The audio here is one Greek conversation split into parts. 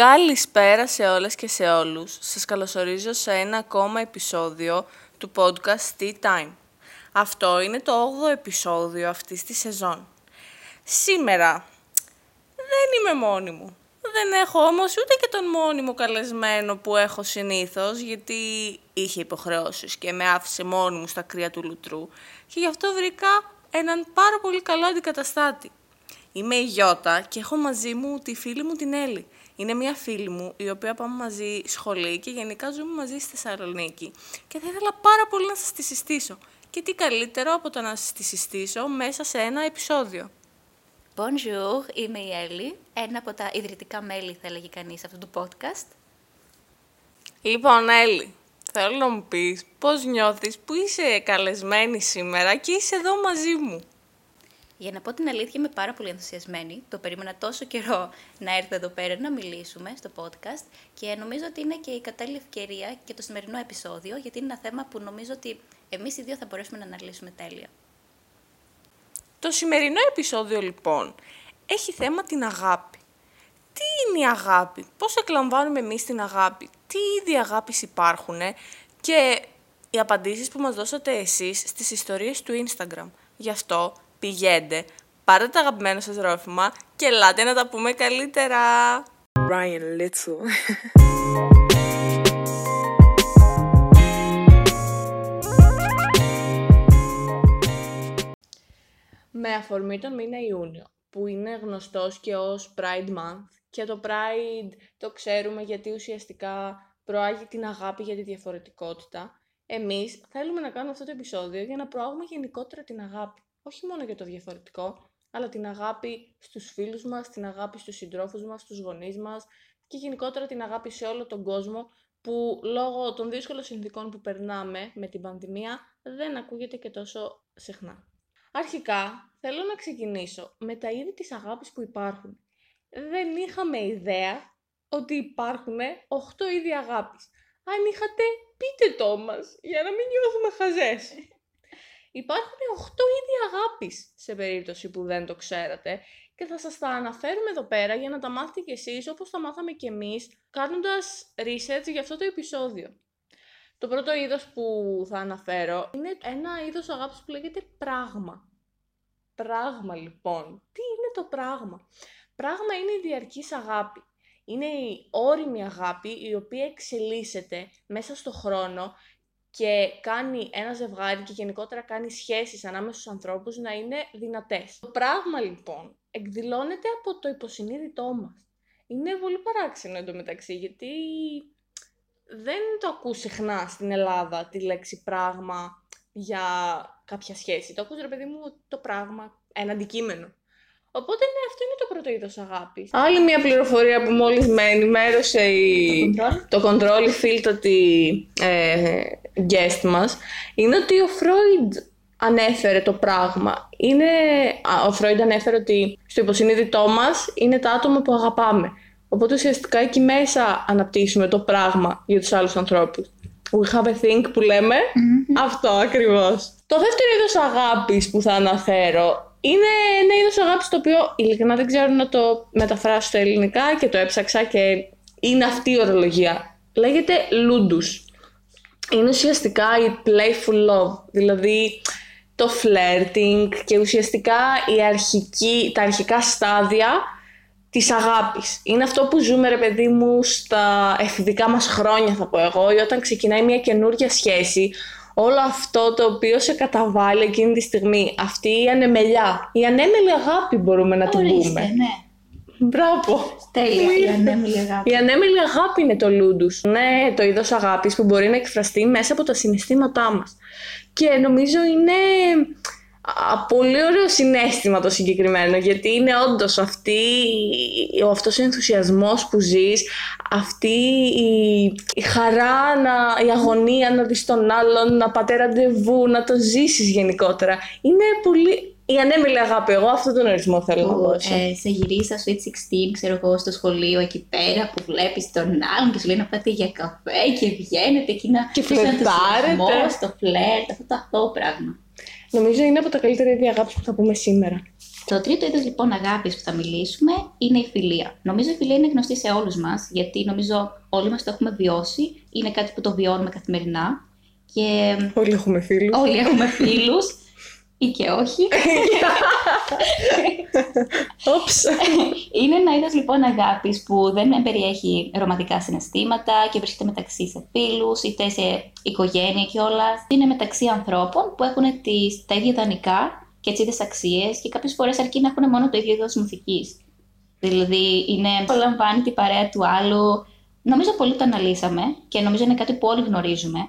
Καλησπέρα σε όλες και σε όλους. Σας καλωσορίζω σε ένα ακόμα επεισόδιο του podcast Tea Time. Αυτό είναι το 8ο επεισόδιο αυτής της σεζόν. Σήμερα δεν είμαι μόνη μου. Δεν έχω όμως ούτε και τον μόνιμο καλεσμένο που έχω συνήθως, γιατί είχε υποχρεώσεις και με άφησε μόνη μου στα κρύα του λουτρού και γι' αυτό βρήκα έναν πάρα πολύ καλό αντικαταστάτη. Είμαι η Γιώτα και έχω μαζί μου τη φίλη μου την Έλλη. Είναι μια φίλη μου, η οποία πάμε μαζί σχολή και γενικά ζούμε μαζί στη Θεσσαλονίκη. Και θα ήθελα πάρα πολύ να σας τη συστήσω. Και τι καλύτερο από το να σας τη συστήσω μέσα σε ένα επεισόδιο. Bonjour, είμαι η Έλλη, ένα από τα ιδρυτικά μέλη, θα έλεγε κανείς, αυτού του podcast. Λοιπόν, Έλλη, θέλω να μου πεις πώς νιώθεις που είσαι καλεσμένη σήμερα και είσαι εδώ μαζί μου. Για να πω την αλήθεια, είμαι πάρα πολύ ενθουσιασμένη. Το περίμενα τόσο καιρό να έρθω εδώ πέρα να μιλήσουμε στο podcast και νομίζω ότι είναι και η κατάλληλη ευκαιρία και το σημερινό επεισόδιο, γιατί είναι ένα θέμα που νομίζω ότι εμείς οι δύο θα μπορέσουμε να αναλύσουμε τέλεια. Το σημερινό επεισόδιο λοιπόν έχει θέμα την αγάπη. Τι είναι η αγάπη, πώς εκλαμβάνουμε εμείς την αγάπη, τι είδη αγάπης υπάρχουν και οι απαντήσεις που μας δώσατε εσείς στις ιστορίες του Instagram. Γι' αυτό πηγαίνετε, πάρτε τα αγαπημένα σας ρόφημα και ελάτε να τα πούμε καλύτερα. Ryan Little. Με αφορμή τον μήνα Ιούνιο, που είναι γνωστός και ως Pride Month και το Pride το ξέρουμε γιατί ουσιαστικά προάγει την αγάπη για τη διαφορετικότητα, εμείς θέλουμε να κάνουμε αυτό το επεισόδιο για να προάγουμε γενικότερα την αγάπη όχι μόνο για το διαφορετικό, αλλά την αγάπη στους φίλους μας, την αγάπη στους συντρόφους μας, στους γονείς μας και γενικότερα την αγάπη σε όλο τον κόσμο που λόγω των δύσκολων συνθήκων που περνάμε με την πανδημία δεν ακούγεται και τόσο συχνά. Αρχικά θέλω να ξεκινήσω με τα είδη της αγάπης που υπάρχουν. Δεν είχαμε ιδέα ότι υπάρχουν 8 είδη αγάπης. Αν είχατε, πείτε το μας, για να μην νιώθουμε χαζές. Υπάρχουν 8 είδη αγάπης σε περίπτωση που δεν το ξέρατε και θα σας τα αναφέρουμε εδώ πέρα για να τα μάθετε κι εσείς όπως τα μάθαμε κι εμείς κάνοντας research για αυτό το επεισόδιο. Το πρώτο είδος που θα αναφέρω είναι ένα είδος αγάπης που λέγεται πράγμα. Πράγμα λοιπόν. Τι είναι το πράγμα; Πράγμα είναι η διαρκής αγάπη. Είναι η όρημη αγάπη η οποία εξελίσσεται μέσα στο χρόνο και κάνει ένα ζευγάρι και γενικότερα κάνει σχέσεις ανάμεσα στους ανθρώπους να είναι δυνατές. Το πράγμα λοιπόν εκδηλώνεται από το υποσυνείδητό μας. Είναι πολύ παράξενο εντωμεταξύ γιατί δεν το ακούς συχνά στην Ελλάδα τη λέξη πράγμα για κάποια σχέση. Το ακούς ρε παιδί μου το πράγμα, ένα αντικείμενο. Οπότε ναι, αυτό είναι το πρώτο είδος αγάπης. Άλλη μια πληροφορία που μόλις με ενημέρωσε η... το control, η φίλτατη ε, guest μας, είναι ότι ο Φρόιντ ανέφερε το πράγμα. Είναι... ο Φρόιντ ανέφερε ότι στο υποσυνείδητό μας είναι τα άτομα που αγαπάμε. Οπότε ουσιαστικά εκεί μέσα αναπτύσσουμε το πράγμα για τους άλλους ανθρώπους. We have a thing που λέμε. Αυτό ακριβώς. Το δεύτερο είδος αγάπης που θα αναφέρω είναι ένα είδος αγάπης το οποίο ειλικρινά δεν ξέρω να το μεταφράσω στα ελληνικά και το έψαξα και είναι αυτή η ορολογία. Λέγεται λούντους. Είναι ουσιαστικά η playful love, δηλαδή το flirting και ουσιαστικά η αρχική, τα αρχικά στάδια της αγάπης. Είναι αυτό που ζούμε ρε παιδί μου στα εφηβικά μας χρόνια θα πω εγώ ή όταν ξεκινάει μια καινούργια σχέση όλο αυτό το οποίο σε καταβάλει εκείνη τη στιγμή. Αυτή η ανεμελιά, η ανέμελη αγάπη μπορούμε να την πούμε. ναι. Μπράβο. Τέλεια, η ανέμελη αγάπη. Η ανέμελη αγάπη είναι το λούντους. Ναι, το είδος αγάπης που μπορεί να εκφραστεί μέσα από τα συναισθήματά μας. Και νομίζω είναι πολύ ωραίο συνέστημα το συγκεκριμένο γιατί είναι όντως αυτή, αυτός ο ενθουσιασμός που ζεις αυτή η, η χαρά, να, η αγωνία να δεις τον άλλον, να πατέ ραντεβού, να το ζήσεις γενικότερα είναι πολύ η ανέμιλη αγάπη, εγώ αυτόν τον ορισμό θέλω να δώσω. Ε, σε γυρίσα Sweet 16, ξέρω εγώ, στο σχολείο εκεί πέρα που βλέπεις τον άλλον και σου λέει να πάτε για καφέ και βγαίνετε εκεί να... Και φλερτάρετε. Στο φλερτ, αυτό το αυτό πράγμα. Νομίζω είναι από τα καλύτερα είδη αγάπης που θα πούμε σήμερα. Το τρίτο είδος λοιπόν αγάπης που θα μιλήσουμε είναι η φιλία. Νομίζω η φιλία είναι γνωστή σε όλους μας, γιατί νομίζω όλοι μας το έχουμε βιώσει. Είναι κάτι που το βιώνουμε καθημερινά. Και... Όλοι έχουμε φίλους. Όλοι έχουμε φίλους. Ή και όχι. είναι ένα είδος λοιπόν αγάπης που δεν περιέχει ρομαντικά συναισθήματα και βρίσκεται μεταξύ σε φίλους είτε σε οικογένεια κιόλα. Είναι μεταξύ ανθρώπων που έχουν τις, τα ίδια ιδανικά και τις ίδιε αξίες και κάποιες φορές αρκεί να έχουν μόνο το ίδιο είδος μουσικής. Δηλαδή, είναι απολαμβάνει την παρέα του άλλου. Νομίζω πολύ το αναλύσαμε και νομίζω είναι κάτι που όλοι γνωρίζουμε.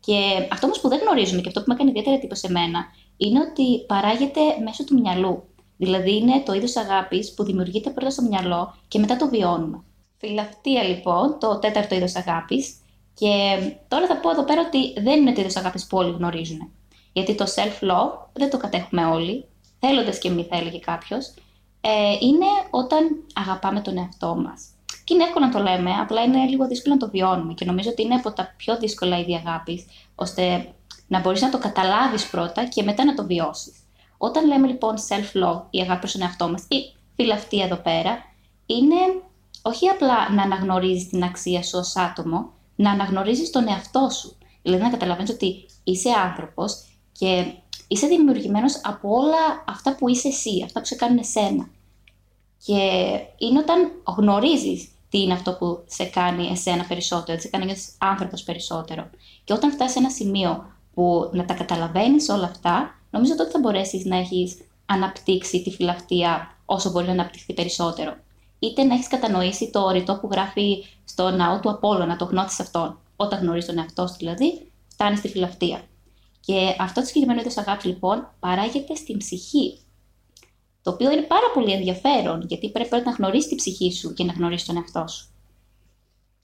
Και αυτό όμως που δεν γνωρίζουμε και αυτό που με έκανε ιδιαίτερα τύπο σε μένα είναι ότι παράγεται μέσω του μυαλού. Δηλαδή, είναι το είδος αγάπης που δημιουργείται πρώτα στο μυαλό και μετά το βιώνουμε. Φιλαυτία, λοιπόν, το τέταρτο είδος αγάπης. Και τώρα θα πω εδώ πέρα ότι δεν είναι το είδος αγάπης που όλοι γνωρίζουν. Γιατί το self-love δεν το κατέχουμε όλοι, θέλοντας και μη θα έλεγε κάποιος, ε, είναι όταν αγαπάμε τον εαυτό μας. Και είναι εύκολο να το λέμε, απλά είναι λίγο δύσκολο να το βιώνουμε. Και νομίζω ότι είναι από τα πιο δύσκολα είδη αγάπης, ώστε να μπορείς να το καταλάβεις πρώτα και μετά να το βιώσεις. Όταν λέμε λοιπόν self-love, η αγάπη προ τον εαυτό μας, ή φιλαυτία εδώ πέρα, είναι όχι απλά να αναγνωρίζεις την αξία σου ως άτομο, να αναγνωρίζεις τον εαυτό σου. Δηλαδή να καταλαβαίνεις ότι είσαι άνθρωπος και είσαι δημιουργημένος από όλα αυτά που είσαι εσύ, αυτά που σε κάνουν εσένα. Και είναι όταν γνωρίζεις τι είναι αυτό που σε κάνει εσένα περισσότερο, τι σε κάνει ένας άνθρωπος περισσότερο. Και όταν φτάσεις σε ένα σημείο που να τα καταλαβαίνεις όλα αυτά, νομίζω τότε θα μπορέσεις να έχεις αναπτύξει τη φυλακτία όσο μπορεί να αναπτυχθεί περισσότερο. Είτε να έχεις κατανοήσει το ρητό που γράφει στο ναό του Απόλω, να το γνώθεις αυτόν. Όταν γνωρίζεις τον εαυτό σου δηλαδή, φτάνεις στη φυλακτία. Και αυτό το συγκεκριμένο είδος αγάπης λοιπόν παράγεται στην ψυχή. Το οποίο είναι πάρα πολύ ενδιαφέρον, γιατί πρέπει να γνωρίσεις την ψυχή σου και να γνωρίσεις τον εαυτό σου.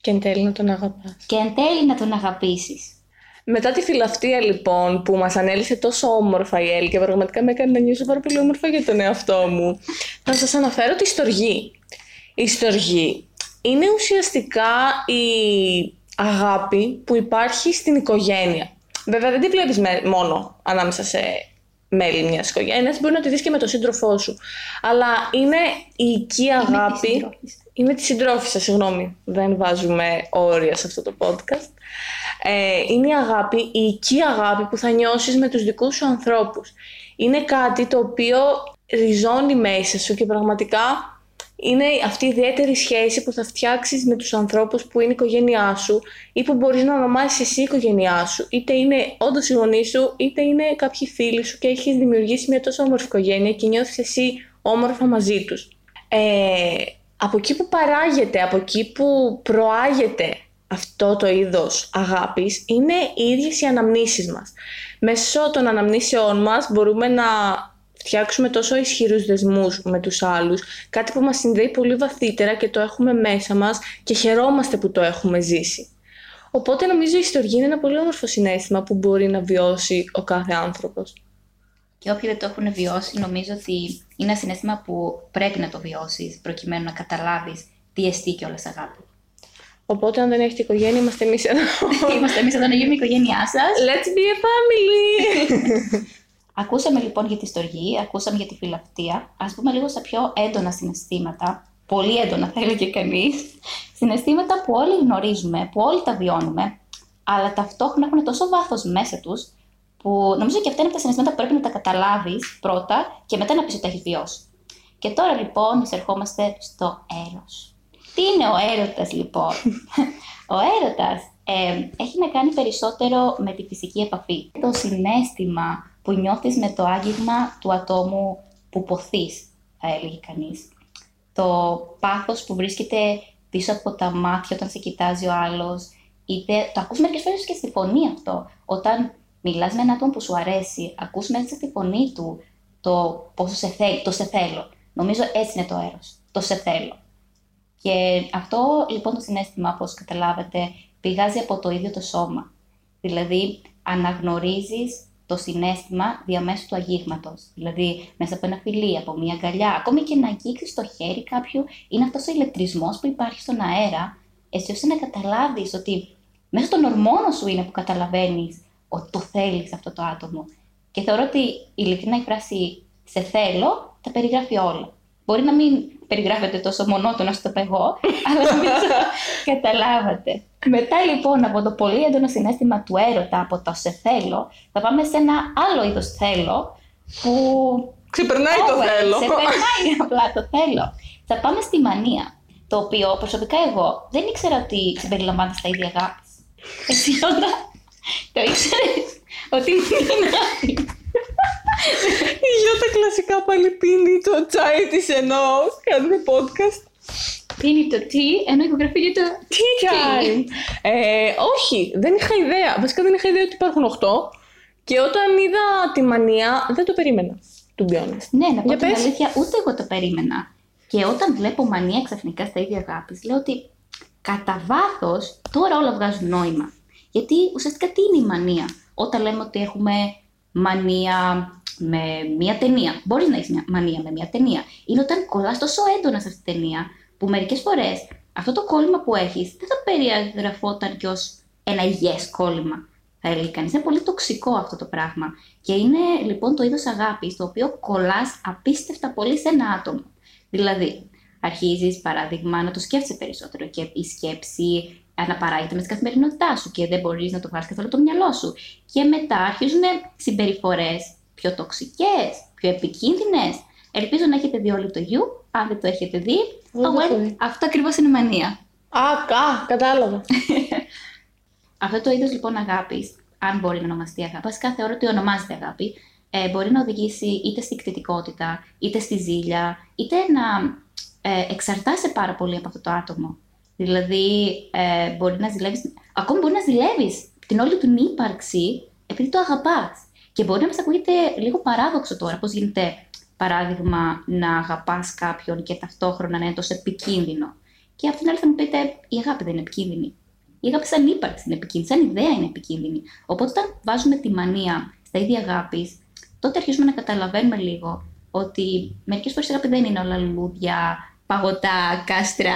Και εν τέλει να τον αγαπάς. Και εν τέλει να τον αγαπήσεις. Μετά τη φιλαυτία λοιπόν που μας ανέλησε τόσο όμορφα η Έλλη και πραγματικά με έκανε να νιώσω πάρα πολύ όμορφα για τον εαυτό μου, θα σας αναφέρω τη στοργή. Η στοργή είναι ουσιαστικά η αγάπη που υπάρχει στην οικογένεια. Βέβαια δεν τη βλέπεις μόνο ανάμεσα σε μέλη μιας οικογένειας, μπορεί να τη δεις και με τον σύντροφό σου. Αλλά είναι η οικία αγάπη. Είναι της συντρόφισσας, συγγνώμη. Δεν βάζουμε όρια σε αυτό το podcast. Ε, είναι η αγάπη, η οικία αγάπη που θα νιώσεις με τους δικούς σου ανθρώπους. Είναι κάτι το οποίο ριζώνει μέσα σου και πραγματικά είναι αυτή η ιδιαίτερη σχέση που θα φτιάξεις με τους ανθρώπους που είναι η οικογένειά σου ή που μπορείς να ονομάσεις εσύ η οικογένειά σου. Είτε είναι όντως η γονή σου, είτε είναι κάποιοι φίλοι σου και έχεις δημιουργήσει μια τόσο όμορφη οικογένεια και νιώθεις εσύ όμορφα μαζί τους. Ε, από εκεί που παράγεται, από εκεί που προάγεται αυτό το είδος αγάπης είναι οι ίδιες οι αναμνήσεις μας. Μέσω των αναμνήσεών μας μπορούμε να φτιάξουμε τόσο ισχυρούς δεσμούς με τους άλλους, κάτι που μας συνδέει πολύ βαθύτερα και το έχουμε μέσα μας και χαιρόμαστε που το έχουμε ζήσει. Οπότε νομίζω η ιστορία είναι ένα πολύ όμορφο συνέστημα που μπορεί να βιώσει ο κάθε άνθρωπος. Και όποιοι δεν το έχουν βιώσει, νομίζω ότι είναι ένα συνέστημα που πρέπει να το βιώσεις προκειμένου να καταλάβεις τι εστί και όλες αγάπη. Οπότε, αν δεν έχετε οικογένεια, είμαστε εμείς εδώ. είμαστε εμείς εδώ να γίνουμε η οικογένειά σας. Let's be a family! Ακούσαμε λοιπόν για τη στοργή, ακούσαμε για τη φιλαυτία. Α πούμε λίγο στα πιο έντονα συναισθήματα. Πολύ έντονα, θα έλεγε κανείς. Συναισθήματα που όλοι γνωρίζουμε, που όλοι τα βιώνουμε, αλλά ταυτόχρονα έχουν τόσο βάθος μέσα τους, που νομίζω και αυτά είναι τα συναισθήματα που πρέπει να τα καταλάβεις πρώτα και μετά να πεις ότι τα έχεις βιώσει. Και τώρα λοιπόν εισερχόμαστε στο έρος. Τι είναι ο έρωτας λοιπόν; ο έρωτας ε, έχει να κάνει περισσότερο με τη φυσική επαφή. Το συνέστημα που νιώθεις με το άγγιγμα του ατόμου που ποθείς, θα έλεγε κανείς. Το πάθος που βρίσκεται πίσω από τα μάτια όταν σε κοιτάζει ο άλλος, είτε το ακούς μερικές φορές και στη φωνή αυτό. Όταν μιλάς με έναν άτομο που σου αρέσει, ακούς μέσα στη φωνή του το πόσο σε θέλει, το σε θέλω. Νομίζω έτσι είναι το έρος, το σε θέλω. Και αυτό λοιπόν το συνέστημα, όπως καταλάβετε, πηγάζει από το ίδιο το σώμα. Δηλαδή, αναγνωρίζεις το συνέστημα διαμέσου του αγγίγματο. Δηλαδή, μέσα από ένα φιλί, από μια αγκαλιά, ακόμη και να αγγίξεις το χέρι κάποιου, είναι αυτός ο ηλεκτρισμός που υπάρχει στον αέρα, έτσι ώστε να καταλάβεις ότι μέσα των ορμόνων σου είναι που καταλαβαίνεις ότι το θέλεις αυτό το άτομο. Και θεωρώ ότι ειλικρινά η φράση σε θέλω, τα περιγράφει όλα. Μπορεί να μην περιγράφεται τόσο μονότονα στο το εγώ, αλλά νομίζω καταλάβατε. Μετά λοιπόν από το πολύ έντονο συνέστημα του έρωτα, από το σε θέλω, θα πάμε σε ένα άλλο είδος θέλω, που... Ξεπερνάει το θέλω. Ξεπερνάει απλά το θέλω. Θα πάμε στη μανία, το οποίο προσωπικά εγώ δεν ήξερα ότι συμπεριλαμβάνεται στα ίδια αγάπη. Εσύ όταν το ήξερες ότι είναι αγάπη. Η Γιώτα κλασικά πάλι πίνει το τσάι της ενώ κάνουμε podcast. Πίνει το τι, ενώ υπογραφεί για το tea time. ε, όχι, δεν είχα ιδέα. Βασικά δεν είχα ιδέα ότι υπάρχουν 8. Και όταν είδα τη μανία, δεν το περίμενα. Του be Ναι, να πω την αλήθεια, ούτε εγώ το περίμενα. Και όταν βλέπω μανία ξαφνικά στα ίδια αγάπη, λέω ότι κατά βάθος τώρα όλα βγάζουν νόημα. Γιατί ουσιαστικά τι είναι η μανία, όταν λέμε ότι έχουμε μανία με μία ταινία. Μπορείς να έχεις μια μανία με μία ταινία. Είναι όταν κολλάς τόσο έντονα σε αυτή την ταινία, που μερικές φορές αυτό το κόλλημα που έχεις δεν θα περιγραφόταν κι ως ένα υγιέ κόλλημα. Θα έλεγε κανείς. Είναι πολύ τοξικό αυτό το πράγμα. Και είναι λοιπόν το είδος αγάπης, το οποίο κολλάς απίστευτα πολύ σε ένα άτομο. Δηλαδή, αρχίζεις παράδειγμα να το σκέφτεσαι περισσότερο και η σκέψη αναπαράγεται με την καθημερινότητά σου και δεν μπορείς να το βγάλεις καθόλου το μυαλό σου. Και μετά αρχίζουν συμπεριφορές πιο τοξικές, πιο επικίνδυνες. Ελπίζω να έχετε δει όλοι το You. Αν δεν το έχετε δει, oh, well, αυτό ακριβώς είναι μανία. Α, κα, κατάλαβα. αυτό το είδος λοιπόν αγάπης, αν μπορεί να ονομαστεί αγάπη, βασικά θεωρώ ότι ονομάζεται αγάπη, ε, μπορεί να οδηγήσει είτε στη κτητικότητα, είτε στη ζήλια, είτε να ε, εξαρτάσαι πάρα πολύ από αυτό το άτομο. Δηλαδή, ε, μπορεί να ζηλεύεις, ακόμη μπορεί να ζηλεύεις την όλη του ύπαρξη επειδή το αγαπάς. Και μπορεί να μας ακούγεται λίγο παράδοξο τώρα, πώς γίνεται παράδειγμα να αγαπάς κάποιον και ταυτόχρονα να είναι τόσο επικίνδυνο. Και από την άλλη θα μου πείτε, η αγάπη δεν είναι επικίνδυνη. Η αγάπη σαν ύπαρξη είναι επικίνδυνη, σαν ιδέα είναι επικίνδυνη. Οπότε όταν βάζουμε τη μανία στα ίδια αγάπης, τότε αρχίζουμε να καταλαβαίνουμε λίγο ότι μερικές φορές η αγάπη δεν είναι όλα λουλούδια, παγωτά, κάστρα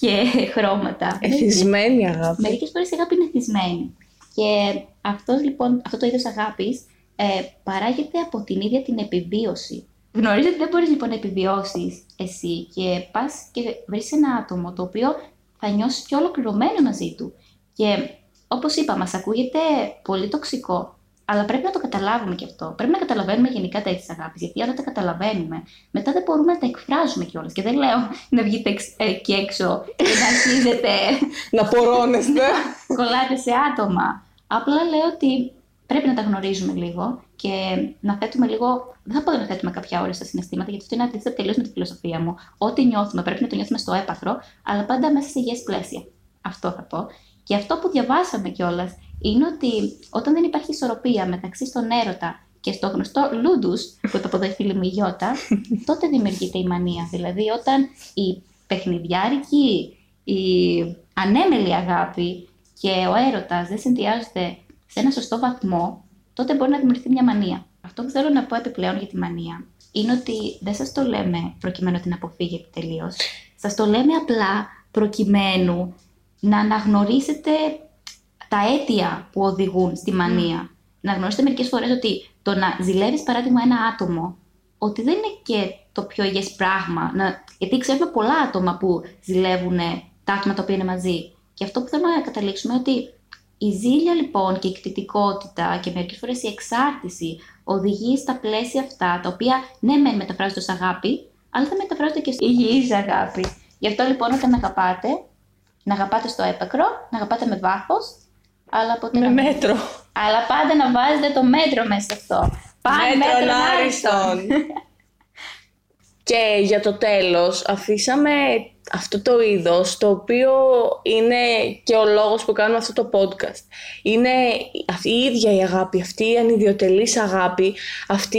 και χρώματα. Εθισμένη αγάπη. Μερικές φορές η αγάπη είναι εθισμένη. Και αυτός, λοιπόν, αυτό το είδος αγάπης ε, παράγεται από την ίδια την επιβίωση. Γνωρίζετε ότι δεν μπορείς λοιπόν να επιβιώσεις εσύ και πας και βρεις ένα άτομο το οποίο θα νιώσεις πιο ολοκληρωμένο μαζί του. Και όπως είπα, μας ακούγεται πολύ τοξικό, αλλά πρέπει να το καταλάβουμε και αυτό. Πρέπει να καταλαβαίνουμε γενικά τα είδη αγάπης. Γιατί αν δεν τα καταλαβαίνουμε, μετά δεν μπορούμε να τα εκφράζουμε κιόλας. Και δεν λέω να βγείτε εκεί έξω και να αρχίζετε. να πορώνεστε. κολλάτε σε άτομα. Απλά λέω ότι πρέπει να τα γνωρίζουμε λίγο και να θέτουμε λίγο. Δεν θα πω να θέτουμε κάποια ώρα στα συναισθήματα, γιατί αυτό είναι αντίθετο τελείως με τη φιλοσοφία μου. Ό,τι νιώθουμε πρέπει να το νιώθουμε στο έπακρο, αλλά πάντα μέσα σε υγιές πλαίσια. Αυτό θα πω. Και αυτό που διαβάσαμε κιόλας είναι ότι όταν δεν υπάρχει ισορροπία μεταξύ στον έρωτα και στο γνωστό λούντους, που το αποδέχει η φίλη μου η Γιώτα, τότε δημιουργείται η μανία. Δηλαδή, όταν η παιχνιδιάρικη, η ανέμελη αγάπη και ο έρωτας δεν συνδυάζεται σε ένα σωστό βαθμό, τότε μπορεί να δημιουργηθεί μια μανία. Αυτό που θέλω να πω επιπλέον για τη μανία είναι ότι δεν σας το λέμε προκειμένου να την αποφύγετε τελείω. Σας το λέμε απλά προκειμένου να αναγνωρίσετε τα αίτια που οδηγούν στη μανία. Να γνωρίσετε μερικές φορές ότι το να ζηλεύεις, παράδειγμα, ένα άτομο, ότι δεν είναι και το πιο υγιές πράγμα. Να... Γιατί ξέρουμε πολλά άτομα που ζηλεύουν τα άτομα τα οποία είναι μαζί. Και αυτό που θέλουμε να καταλήξουμε είναι ότι η ζήλια λοιπόν και η κτητικότητα και μερικές φορές η εξάρτηση οδηγεί στα πλαίσια αυτά, τα οποία ναι μεν μεταφράζονται ως αγάπη, αλλά θα μεταφράζονται και στη υγιής αγάπη. Γι' αυτό λοιπόν όταν αγαπάτε, να αγαπάτε στο έπακρο, να αγαπάτε με βάθος, αλλά από Με μέτρο. Αλλά πάντα να βάζετε το μέτρο μέσα σε αυτό. Πάντα μέτρο άριστον. Και για το τέλος αφήσαμε αυτό το είδος το οποίο είναι και ο λόγος που κάνουμε αυτό το podcast. Είναι αυτή η ίδια η αγάπη, αυτή η ανιδιοτελής αγάπη, αυτή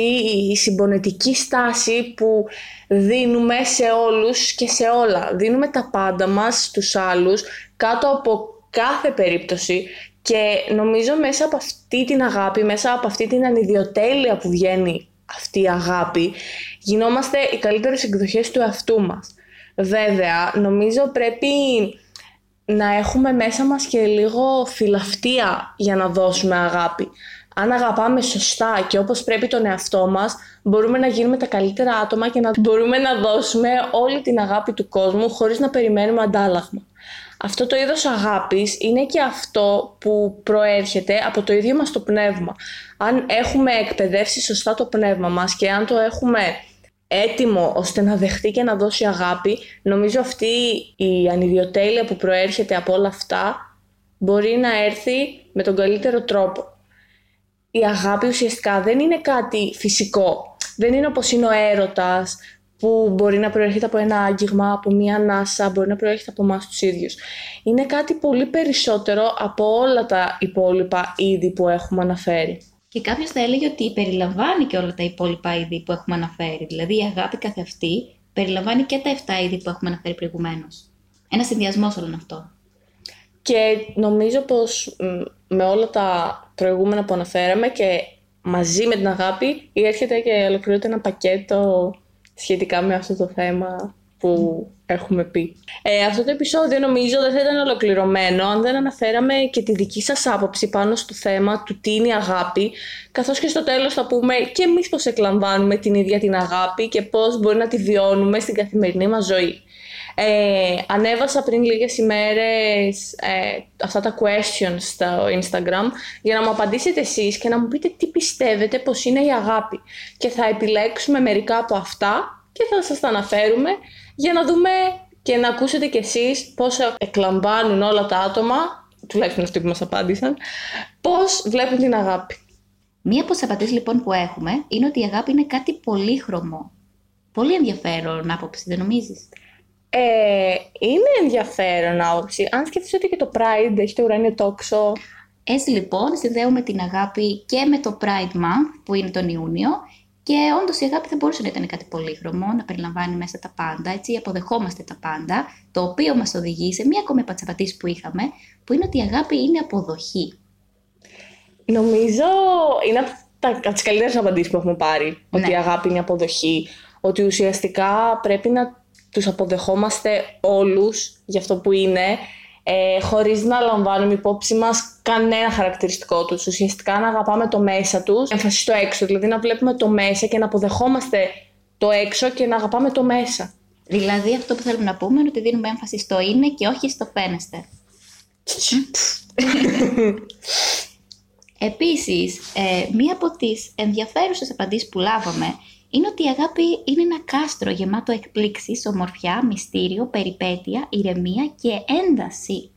η συμπονετική στάση που δίνουμε σε όλους και σε όλα. Δίνουμε τα πάντα μας στους άλλους κάτω από κάθε περίπτωση και νομίζω μέσα από αυτή την αγάπη, μέσα από αυτή την ανιδιοτέλεια που βγαίνει αυτή η αγάπη, γινόμαστε οι καλύτερες εκδοχές του εαυτού μας. Βέβαια, νομίζω πρέπει να έχουμε μέσα μας και λίγο φιλαυτία για να δώσουμε αγάπη. αν αγαπάμε σωστά και όπως πρέπει τον εαυτό μας, μπορούμε να γίνουμε τα καλύτερα άτομα και να μπορούμε να δώσουμε όλη την αγάπη του κόσμου χωρίς να περιμένουμε αντάλλαγμα. Αυτό το είδος αγάπης είναι και αυτό που προέρχεται από το ίδιο μας το πνεύμα. Αν έχουμε εκπαιδεύσει σωστά το πνεύμα μας και αν το έχουμε έτοιμο ώστε να δεχτεί και να δώσει αγάπη, νομίζω αυτή η ανιδιοτέλεια που προέρχεται από όλα αυτά μπορεί να έρθει με τον καλύτερο τρόπο. Η αγάπη ουσιαστικά δεν είναι κάτι φυσικό. Δεν είναι όπως είναι ο έρωτας που μπορεί να προέρχεται από ένα άγγιγμα, από μία ανάσα, μπορεί να προέρχεται από εμάς τους ίδιους. Είναι κάτι πολύ περισσότερο από όλα τα υπόλοιπα είδη που έχουμε αναφέρει. Και κάποιος θα έλεγε ότι περιλαμβάνει και όλα τα υπόλοιπα είδη που έχουμε αναφέρει. Δηλαδή η αγάπη καθ' αυτή περιλαμβάνει και τα 7 είδη που έχουμε αναφέρει προηγουμένως. Ένα συνδυασμός όλων αυτών. Και νομίζω πως με όλα τα προηγούμενα που αναφέραμε και μαζί με την αγάπη έρχεται και ολοκληρώνεται ένα πακέτο σχετικά με αυτό το θέμα που έχουμε πει. Ε, αυτό το επεισόδιο νομίζω δεν θα ήταν ολοκληρωμένο αν δεν αναφέραμε και τη δική σας άποψη πάνω στο θέμα του τι είναι η αγάπη, καθώς και στο τέλος θα πούμε και εμείς πώς εκλαμβάνουμε την ίδια την αγάπη και πώς μπορεί να τη βιώνουμε στην καθημερινή μας ζωή. Ε, ανέβασα πριν λίγες ημέρες ε, αυτά τα questions στο Instagram για να μου απαντήσετε εσείς και να μου πείτε τι πιστεύετε πως είναι η αγάπη. Και θα επιλέξουμε μερικά από αυτά και θα σας τα αναφέρουμε για να δούμε και να ακούσετε κι εσείς πώς εκλαμβάνουν όλα τα άτομα, τουλάχιστον αυτοί που μας απάντησαν, πώς βλέπουν την αγάπη. Μία από τις απαντήσεις λοιπόν που έχουμε είναι ότι η αγάπη είναι κάτι πολύχρωμο. Πολύ ενδιαφέρον άποψη, δεν νομίζεις; Ε, είναι ενδιαφέρον άποψη. Αν σκεφτείς ότι και το Pride έχει το ουράνιο τόξο. Έτσι λοιπόν συνδέουμε την αγάπη και με το Pride Month που είναι τον Ιούνιο και όντως η αγάπη θα μπορούσε να ήταν κάτι πολύχρωμο, να περιλαμβάνει μέσα τα πάντα, έτσι αποδεχόμαστε τα πάντα, το οποίο μας οδηγεί σε μία ακόμη πατσαπατήση που είχαμε, που είναι ότι η αγάπη είναι αποδοχή. Νομίζω είναι από τις καλύτερες απαντήσεις που έχουμε πάρει. Ότι η ναι. αγάπη είναι αποδοχή. Ότι ουσιαστικά πρέπει να τους αποδεχόμαστε όλους για αυτό που είναι, ε, χωρίς να λαμβάνουμε υπόψη μας κανένα χαρακτηριστικό τους. Ουσιαστικά να αγαπάμε το μέσα τους, έμφαση στο έξω, δηλαδή να βλέπουμε το μέσα και να αποδεχόμαστε το έξω και να αγαπάμε το μέσα. Δηλαδή αυτό που θέλουμε να πούμε είναι ότι δίνουμε έμφαση στο είναι και όχι στο φαίνεστε. Επίσης, ε, μία από τις ενδιαφέρουσες απαντήσεις που λάβαμε είναι ότι η αγάπη είναι ένα κάστρο γεμάτο εκπλήξεις, ομορφιά, μυστήριο, περιπέτεια, ηρεμία και ένταση.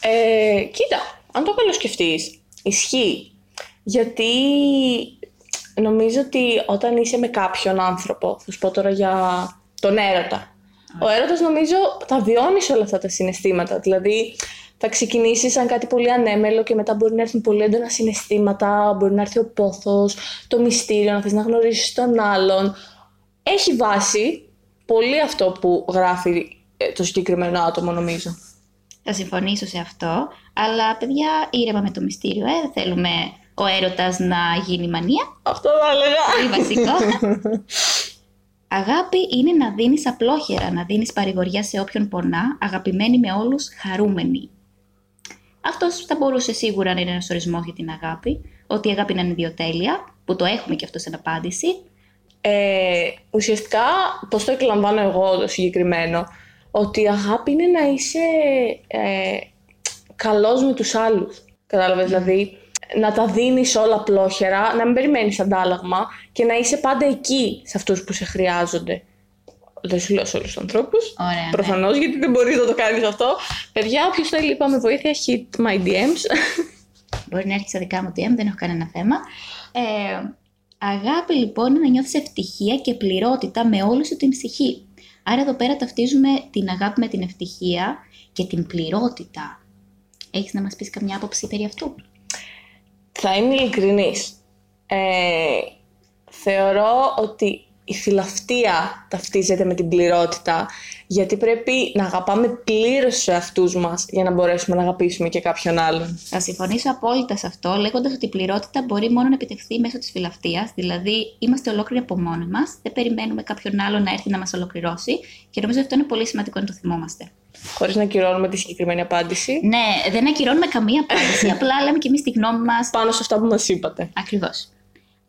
Ε, κοίτα, αν το καλοσκεφτείς, ισχύει. Γιατί νομίζω ότι όταν είσαι με κάποιον άνθρωπο, θα σου πω τώρα για τον έρωτα, ο έρωτας νομίζω θα βιώνεις όλα αυτά τα συναισθήματα. Δηλαδή, θα ξεκινήσεις σαν κάτι πολύ ανέμελο και μετά μπορεί να έρθουν πολύ έντονα συναισθήματα, μπορεί να έρθει ο πόθος, το μυστήριο, να θες να γνωρίσεις τον άλλον. Έχει βάση πολύ αυτό που γράφει ε, το συγκεκριμένο άτομο νομίζω. Θα συμφωνήσω σε αυτό, αλλά παιδιά ήρεμα με το μυστήριο, ε, δεν θέλουμε ο έρωτας να γίνει μανία. Αυτό θα έλεγα. Πολύ βασικό. Αγάπη είναι να δίνεις απλόχερα, να δίνεις παρηγοριά σε όποιον πονά, αγαπημένη με όλους, χαρούμενη. Αυτός θα μπορούσε σίγουρα να είναι ένας ορισμός για την αγάπη. Ότι η αγάπη είναι ιδιοτέλεια, που το έχουμε και αυτό σε απάντηση. Ε, ουσιαστικά, πώς το εκλαμβάνω εγώ το συγκεκριμένο, ότι η αγάπη είναι να είσαι ε, καλός με τους άλλους. Κατάλαβες, δηλαδή να τα δίνεις όλα πλόχερα, να μην περιμένεις αντάλλαγμα και να είσαι πάντα εκεί σε αυτούς που σε χρειάζονται δεν σου λέω σε όλους τους ανθρώπους. Προφανώ, ναι. γιατί δεν μπορείς να το κάνεις αυτό. Παιδιά, όποιος θέλει, είπαμε βοήθεια, hit my DMs. Μπορεί να έρχει στα δικά μου DM, δεν έχω κανένα θέμα. Ε, αγάπη λοιπόν είναι να νιώθεις ευτυχία και πληρότητα με όλη σου την ψυχή. Άρα εδώ πέρα ταυτίζουμε την αγάπη με την ευτυχία και την πληρότητα. Έχεις να μας πεις καμιά άποψη περί αυτού; Θα είμαι ειλικρινής. Ε, θεωρώ ότι η φιλαυτία ταυτίζεται με την πληρότητα, γιατί πρέπει να αγαπάμε πλήρως τους εαυτούς μας για να μπορέσουμε να αγαπήσουμε και κάποιον άλλον. Θα συμφωνήσω απόλυτα σε αυτό, λέγοντας ότι η πληρότητα μπορεί μόνο να επιτευχθεί μέσω της φιλαυτία, δηλαδή είμαστε ολόκληροι από μόνοι μας, δεν περιμένουμε κάποιον άλλο να έρθει να μας ολοκληρώσει και νομίζω αυτό είναι πολύ σημαντικό να το θυμόμαστε. Χωρίς να ακυρώνουμε τη συγκεκριμένη απάντηση. Ναι, δεν ακυρώνουμε καμία απάντηση. απλά λέμε και εμείς τη γνώμη μας. Πάνω σε αυτά που μας είπατε. Ακριβώς.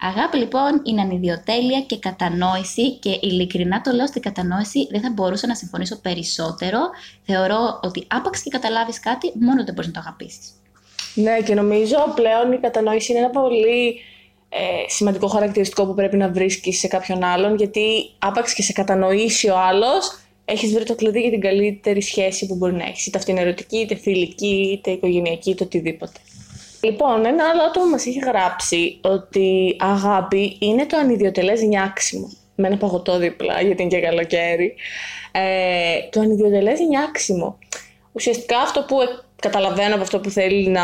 Αγάπη λοιπόν είναι ανιδιοτέλεια και κατανόηση και ειλικρινά το λέω στην κατανόηση δεν θα μπορούσα να συμφωνήσω περισσότερο. Θεωρώ ότι άπαξ και καταλάβεις κάτι μόνο δεν μπορείς να το αγαπήσεις. Ναι και νομίζω πλέον η κατανόηση είναι ένα πολύ ε, σημαντικό χαρακτηριστικό που πρέπει να βρίσκεις σε κάποιον άλλον γιατί άπαξ και σε κατανοήσει ο άλλος έχεις βρει το κλειδί για την καλύτερη σχέση που μπορεί να έχεις είτε αυτή είναι ερωτική, είτε φιλική, είτε οικογενειακή, είτε οτιδήποτε. Λοιπόν, ένα άλλο άτομο μας έχει γράψει ότι αγάπη είναι το ανιδιοτελές νιάξιμο. Με ένα παγωτό δίπλα, γιατί είναι και καλοκαίρι. Ε, το ανιδιοτελές νιάξιμο. Ουσιαστικά αυτό που καταλαβαίνω από αυτό που θέλει να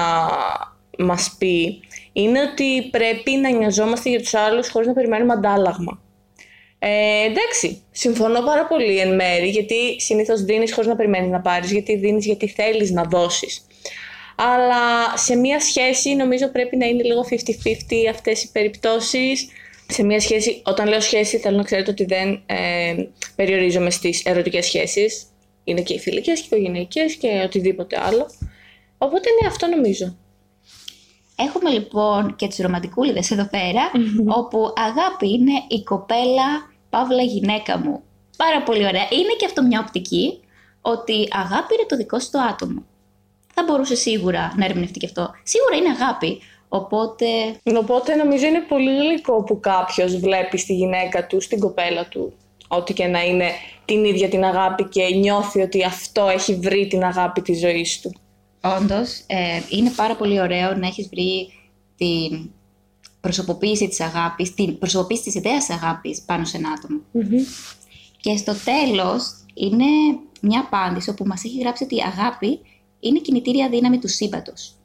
μας πει είναι ότι πρέπει να νοιαζόμαστε για τους άλλους χωρίς να περιμένουμε αντάλλαγμα. Ε, εντάξει, συμφωνώ πάρα πολύ εν μέρη, γιατί συνήθως δίνεις χωρίς να περιμένεις να πάρεις, γιατί δίνεις γιατί θέλεις να δώσεις. Αλλά σε μία σχέση νομίζω πρέπει να είναι λίγο 50-50 αυτές οι περιπτώσεις. Σε μία σχέση, όταν λέω σχέση θέλω να ξέρετε ότι δεν ε, περιορίζομαι στις ερωτικές σχέσεις. Είναι και οι φιλικές και οι οικογενειακές και οτιδήποτε άλλο. Οπότε ναι, αυτό νομίζω. Έχουμε λοιπόν και τις ρομαντικούλιδες εδώ πέρα, όπου αγάπη είναι η κοπέλα, παύλα γυναίκα μου. Πάρα πολύ ωραία. Είναι και αυτό μια οπτική, ότι αγάπη είναι το δικό σου το άτομο θα μπορούσε σίγουρα να ερμηνευτεί και αυτό. Σίγουρα είναι αγάπη. Οπότε. Οπότε νομίζω είναι πολύ γλυκό που κάποιος βλέπει στη γυναίκα του, στην κοπέλα του, ό,τι και να είναι την ίδια την αγάπη και νιώθει ότι αυτό έχει βρει την αγάπη της ζωής του. Όντως, ε, είναι πάρα πολύ ωραίο να έχεις βρει την προσωποποίηση της αγάπης, την προσωποποίηση της ιδέας της αγάπης πάνω σε ένα Και στο τέλος είναι μια απάντηση όπου μας έχει γράψει ότι η αγάπη είναι κινητήρια δύναμη του σύμπαντος.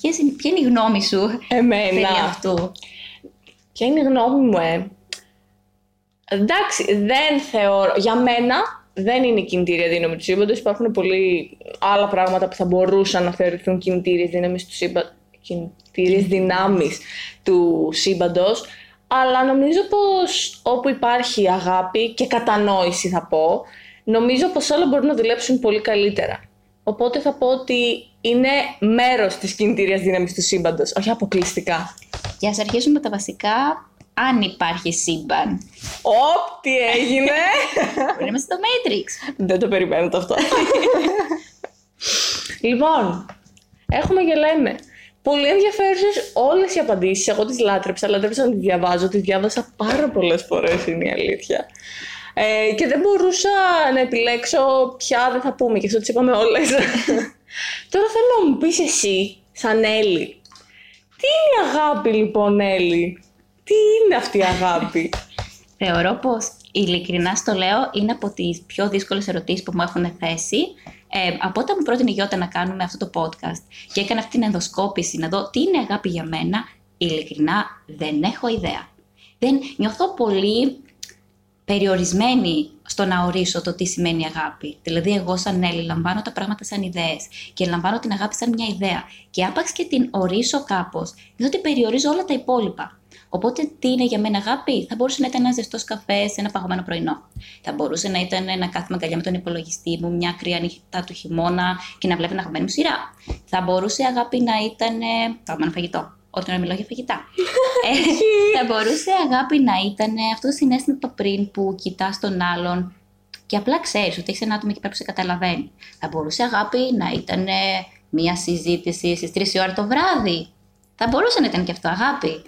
Ποια είναι η γνώμη σου Εμένα. περί αυτού; Ποια είναι η γνώμη μου, ε; Εντάξει, δεν θεωρώ. Για μένα δεν είναι κινητήρια δύναμη του σύμπαντος. Υπάρχουν πολλοί άλλα πράγματα που θα μπορούσαν να θεωρηθούν κινητήριε δύναμης του σύμπαντο. Κινητήριε δυνάμεις του σύμπαντος. Αλλά νομίζω πως όπου υπάρχει αγάπη και κατανόηση θα πω, νομίζω πως όλα μπορούν να δουλέψουν πολύ καλύτερα. Οπότε θα πω ότι είναι μέρος της κινητήριας δύναμης του σύμπαντος, όχι αποκλειστικά. Για να αρχίσουμε με τα βασικά, αν υπάρχει σύμπαν. Ωπ, τι έγινε! Είμαστε στο Matrix. Δεν το περιμένω αυτό. λοιπόν, έχουμε και λέμε. Πολύ ενδιαφέρουσες όλες οι απαντήσεις. Εγώ τις λάτρεψα. Λάτρεψα να τις διαβάζω. Τις διάβασα πάρα πολλές φορές, είναι η αλήθεια. Ε, και δεν μπορούσα να επιλέξω ποια δεν θα πούμε και αυτό τις είπαμε όλες. Τώρα θέλω να μου πεις εσύ, σαν Έλλη, τι είναι αγάπη λοιπόν Έλλη, τι είναι αυτή η αγάπη; Θεωρώ πως ειλικρινά στο λέω είναι από τις πιο δύσκολες ερωτήσεις που μου έχουν θέσει ε, από όταν μου πρότεινε η Γιώτα να κάνουμε αυτό το podcast και έκανα αυτή την ενδοσκόπηση να δω τι είναι αγάπη για μένα, ειλικρινά δεν έχω ιδέα. Δεν νιώθω πολύ περιορισμένη στο να ορίσω το τι σημαίνει αγάπη. Δηλαδή, εγώ σαν Έλλη λαμβάνω τα πράγματα σαν ιδέες και λαμβάνω την αγάπη σαν μια ιδέα. Και άπαξ και την ορίσω κάπως, διότι περιορίζω όλα τα υπόλοιπα. Οπότε, τι είναι για μένα αγάπη, θα μπορούσε να ήταν ένας ζεστός καφές σε ένα παγωμένο πρωινό. Θα μπορούσε να ήταν να κάθομαι αγκαλιά με τον υπολογιστή μου μια κρύα νύχτα του χειμώνα και να βλέπω ένα αγαπημένη μου σειρά. Θα μπορούσε αγάπη να ήταν παγωμένο φαγητό όταν μιλάω για φαγητά. ε, θα μπορούσε αγάπη να ήταν αυτό το συνέστημα το πριν που κοιτάς τον άλλον και απλά ξέρεις ότι έχεις ένα άτομο εκεί πέρα που σε καταλαβαίνει. Θα μπορούσε αγάπη να ήταν μία συζήτηση στις 3 η ώρα το βράδυ. Θα μπορούσε να ήταν και αυτό αγάπη.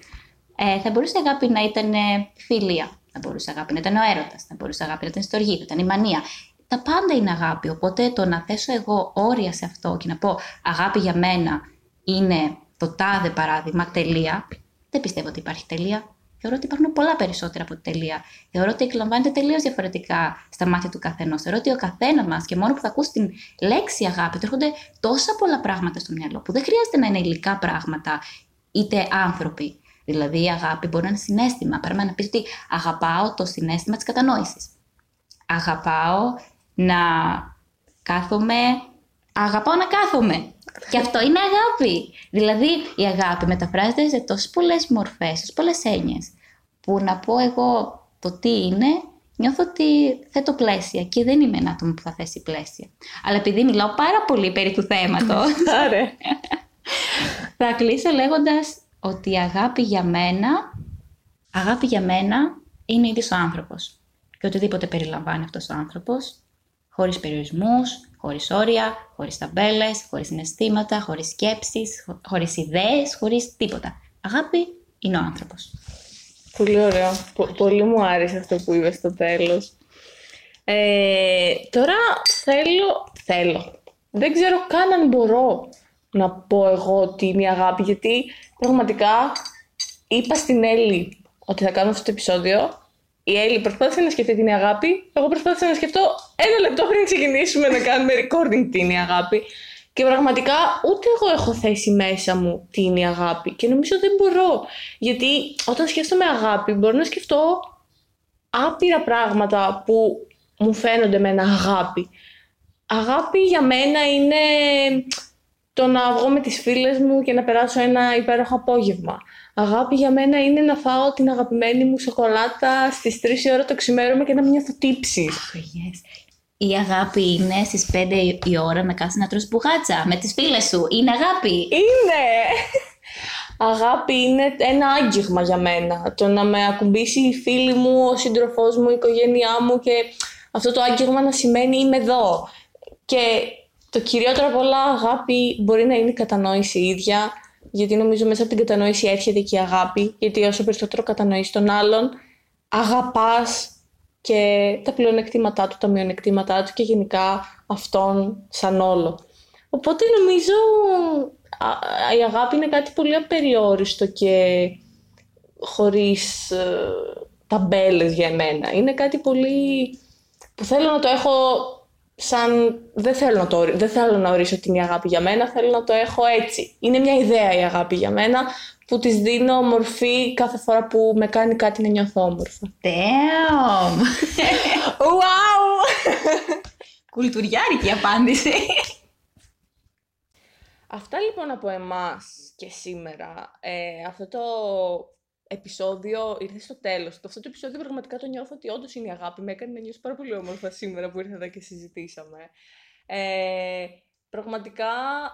Ε, θα μπορούσε αγάπη να ήταν φιλία. Θα μπορούσε αγάπη να ήταν ο έρωτας. Θα μπορούσε αγάπη να ήταν στοργή. Θα ήταν η μανία. Τα πάντα είναι αγάπη. Οπότε το να θέσω εγώ όρια σε αυτό και να πω αγάπη για μένα είναι το τάδε παράδειγμα, τελεία, δεν πιστεύω ότι υπάρχει τελεία. Θεωρώ ότι υπάρχουν πολλά περισσότερα από τη τελεία. Θεωρώ ότι εκλαμβάνεται τελείως διαφορετικά στα μάτια του καθενός. Θεωρώ ότι ο καθένας μας και μόνο που θα ακούσει την λέξη αγάπη, του έρχονται τόσα πολλά πράγματα στο μυαλό που δεν χρειάζεται να είναι υλικά πράγματα είτε άνθρωποι. Δηλαδή η αγάπη μπορεί να είναι συνέστημα. Πρέπει να πεις ότι αγαπάω το συνέστημα της κατανόησης. Αγαπάω να κάθομαι. Αγαπάω να κάθομαι. Και αυτό είναι αγάπη. Δηλαδή, η αγάπη μεταφράζεται σε τόσες πολλές μορφές, τόσες πολλές έννοιες. Που να πω εγώ το τι είναι, νιώθω ότι θέτω πλαίσια και δεν είμαι ένα άτομο που θα θέσει πλαίσια. Αλλά επειδή μιλάω πάρα πολύ περί του θέματος, θα κλείσω λέγοντας ότι η αγάπη για μένα, αγάπη για μένα είναι ίδιος ο άνθρωπος. Και οτιδήποτε περιλαμβάνει αυτός ο άνθρωπος, χωρίς περιορισμούς, χωρίς όρια, χωρίς ταμπέλες, χωρίς συναισθήματα, χωρίς σκέψεις, χωρίς ιδέες, χωρίς τίποτα. Αγάπη είναι ο άνθρωπος. Πολύ ωραίο. πολύ μου άρεσε αυτό που είπες στο τέλος. Ε, τώρα θέλω, θέλω. Δεν ξέρω καν αν μπορώ να πω εγώ ότι είναι η αγάπη, γιατί πραγματικά είπα στην Έλλη ότι θα κάνω αυτό το επεισόδιο. Η Έλλη προσπάθησε να σκεφτεί την αγάπη. Εγώ προσπάθησα να σκεφτώ ένα λεπτό πριν ξεκινήσουμε να κάνουμε recording την η αγάπη. Και πραγματικά ούτε εγώ έχω θέσει μέσα μου τι είναι η αγάπη. Και νομίζω δεν μπορώ. Γιατί όταν σκέφτομαι αγάπη, μπορώ να σκεφτώ άπειρα πράγματα που μου φαίνονται με ένα αγάπη. Αγάπη για μένα είναι το να βγω με τις φίλες μου και να περάσω ένα υπέροχο απόγευμα. Αγάπη για μένα είναι να φάω την αγαπημένη μου σοκολάτα στις 3 η ώρα το ξημέρωμα και να μην νιώθω τύψης. yes η αγάπη είναι στις 5 η ώρα να κάθεσαι να τρως μπουγάτσα με τις φίλες σου. Είναι αγάπη. Είναι! αγάπη είναι ένα άγγιγμα για μένα. Το να με ακουμπήσει η φίλη μου, ο σύντροφός μου, η οικογένειά μου και αυτό το άγγιγμα να σημαίνει είμαι εδώ. Και το κυριότερο από όλα αγάπη μπορεί να είναι η κατανόηση ίδια, γιατί νομίζω μέσα από την κατανόηση έρχεται και η αγάπη, γιατί όσο περισσότερο κατανοείς τον άλλον, αγαπάς και τα πλεονεκτήματά του, τα μειονεκτήματά του και γενικά αυτόν σαν όλο. Οπότε νομίζω η αγάπη είναι κάτι πολύ απεριόριστο και χωρίς ε, ταμπέλες για εμένα. Είναι κάτι πολύ που θέλω να το έχω σαν... Δεν θέλω να, το, δεν θέλω να ορίσω την αγάπη για μένα, θέλω να το έχω έτσι. Είναι μια ιδέα η αγάπη για μένα που της δίνω μορφή κάθε φορά που με κάνει κάτι να νιώθω όμορφα. Damn! wow! Κουλτουριάρικη απάντηση. Αυτά λοιπόν από εμάς και σήμερα. Ε, αυτό το επεισόδιο ήρθε στο τέλος. Αυτό το επεισόδιο πραγματικά το νιώθω ότι όντως είναι η αγάπη. Με έκανε να νιώσω πάρα πολύ όμορφα σήμερα που ήρθα εδώ και συζητήσαμε. Ε, Πραγματικά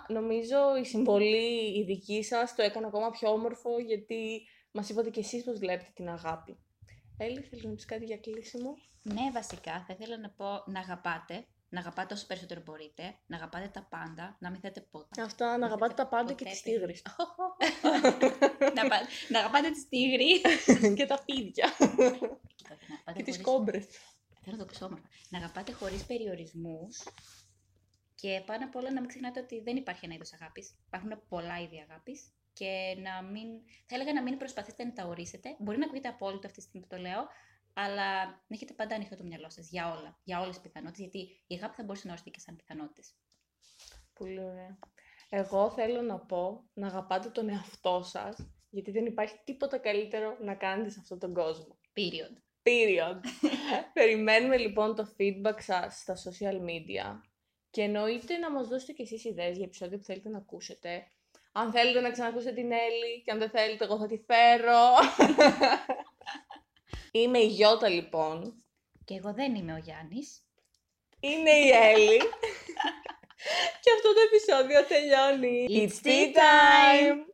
νομίζω η συμβολή η δική σας το έκανε ακόμα πιο όμορφο γιατί μας είπατε και εσείς πώς βλέπετε την αγάπη. Έλλη, θέλεις να πεις κάτι για κλείσιμο; Ναι, βασικά θα ήθελα να πω να αγαπάτε, να αγαπάτε όσο περισσότερο μπορείτε, να αγαπάτε τα πάντα, να μην θέτε πότε. Αυτά, να αγαπάτε τα πάντα και τις τίγρες. να, να αγαπάτε τις τίγρη. και τα πίδια. και τις κόμπρες. Θέλω να το πω όμορφα. Να αγαπάτε χωρίς περιορισμούς και πάνω απ' όλα να μην ξεχνάτε ότι δεν υπάρχει ένα είδος αγάπης. Υπάρχουν πολλά είδη αγάπης. Και να μην. Θα έλεγα να μην προσπαθείτε να τα ορίσετε. Μπορεί να ακούγεται απόλυτο αυτή τη στιγμή που το λέω, αλλά να έχετε πάντα ανοιχτό το μυαλό σας για όλα. Για όλες τις πιθανότητες. Γιατί η αγάπη θα μπορούσε να οριστεί και σαν πιθανότητες. Πολύ ωραία. Εγώ θέλω να πω να αγαπάτε τον εαυτό σας, γιατί δεν υπάρχει τίποτα καλύτερο να κάνετε σε αυτόν τον κόσμο. Period. Period. Περιμένουμε λοιπόν το feedback σας στα social media και εννοείται να μας δώσετε κι εσείς ιδέες για επεισόδια που θέλετε να ακούσετε. Αν θέλετε να ξανακούσετε την Έλλη και αν δεν θέλετε εγώ θα τη φέρω. είμαι η Γιώτα λοιπόν. Και εγώ δεν είμαι ο Γιάννης. Είναι η Έλλη. και αυτό το επεισόδιο τελειώνει. It's tea time!